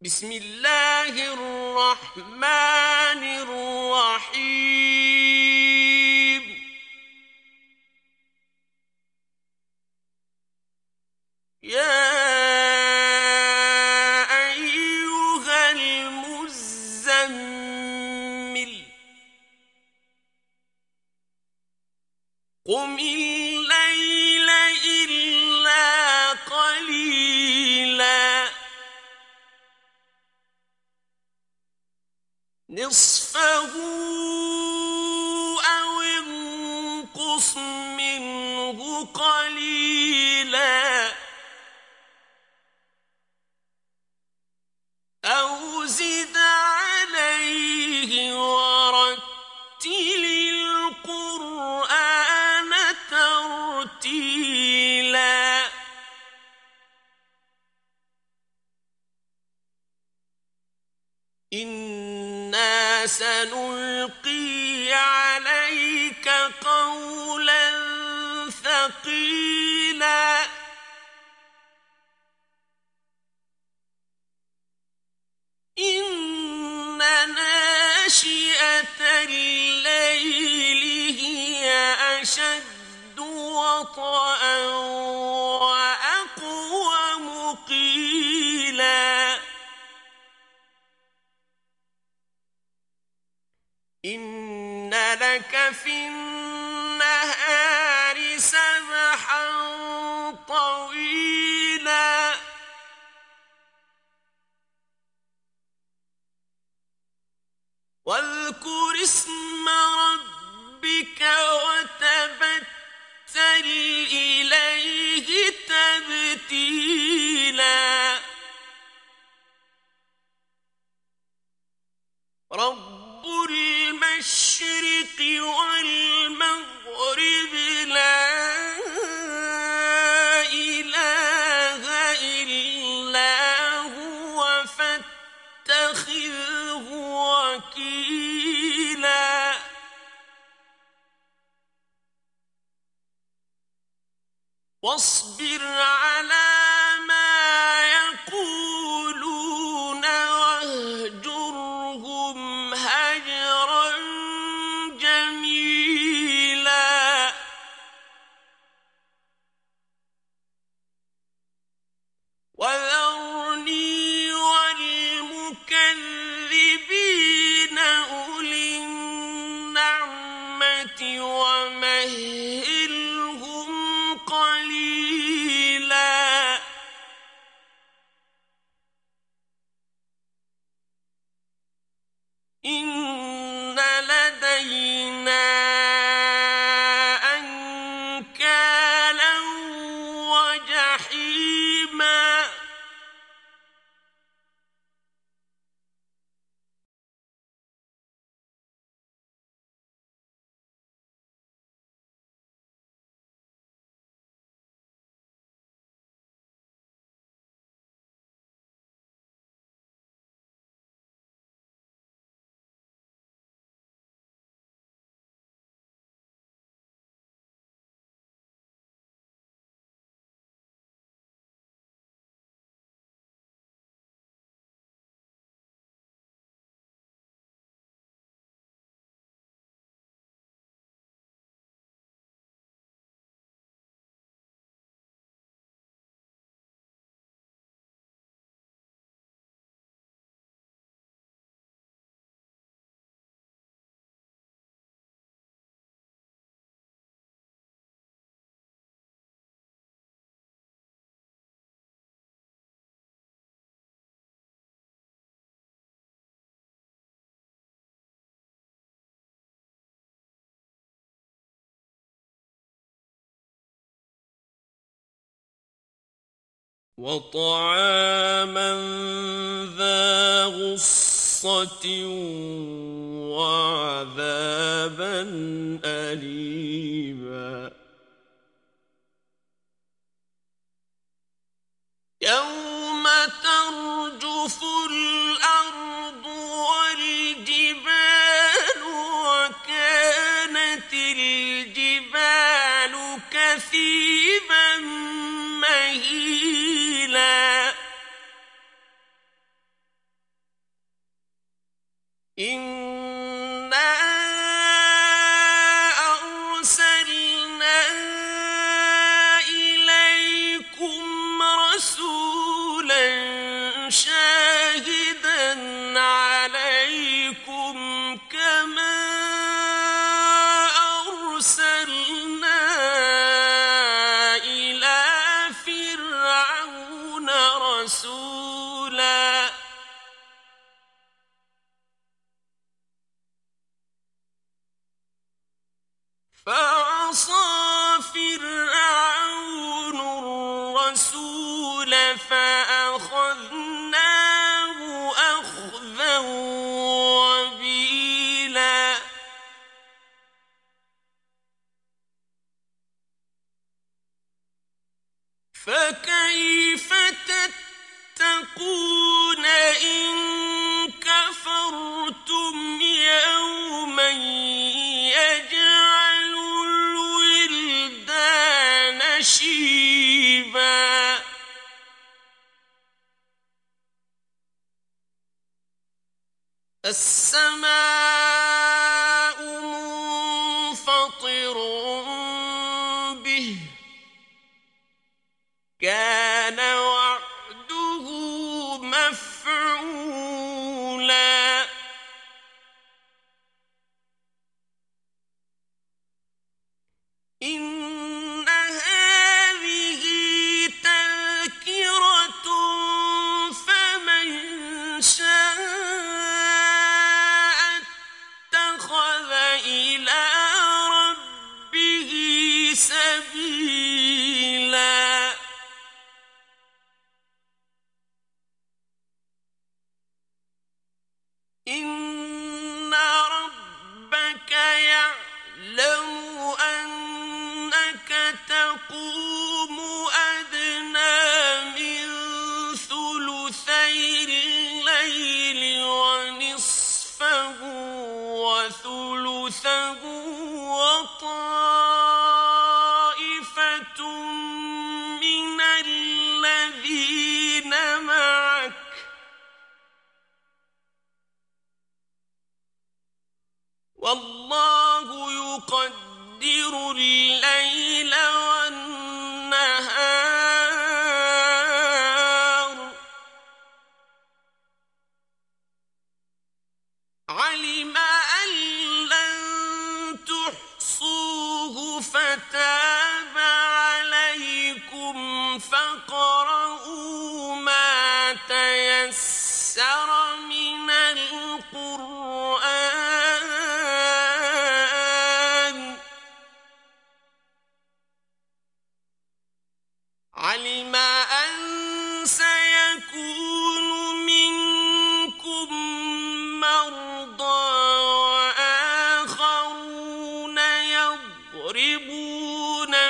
بسم الله الرحمن الرحيم. يا أيها المزمل قم سنلقي عليك قولا ثقيلا. إن ناشئة الليل هي أشد وطئا. إن لك في النهار سبحا طويلا واذكر اسم ربك وتبتل واصبر على ما يقولون واهجرهم هجرا جميلا. وذرني والمكذبين أولي النعمة ومهلهم وجحيما وطعاما ذا غصة وعذابا أليما. رسولا السماء منفطر به. كان يعلم Ali.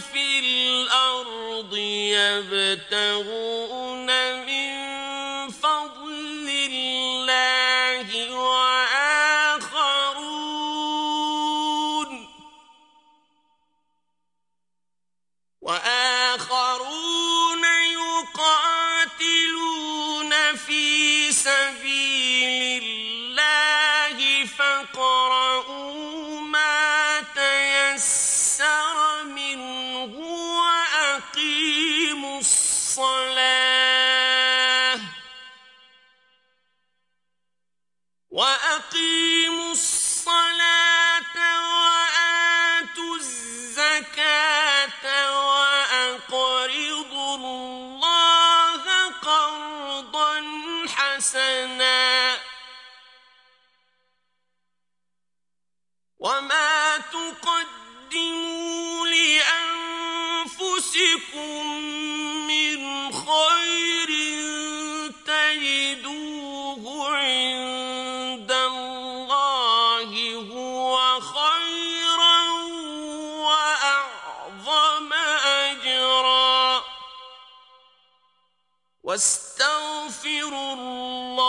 في الأرض يبتغون وأقيم واستغفروا الله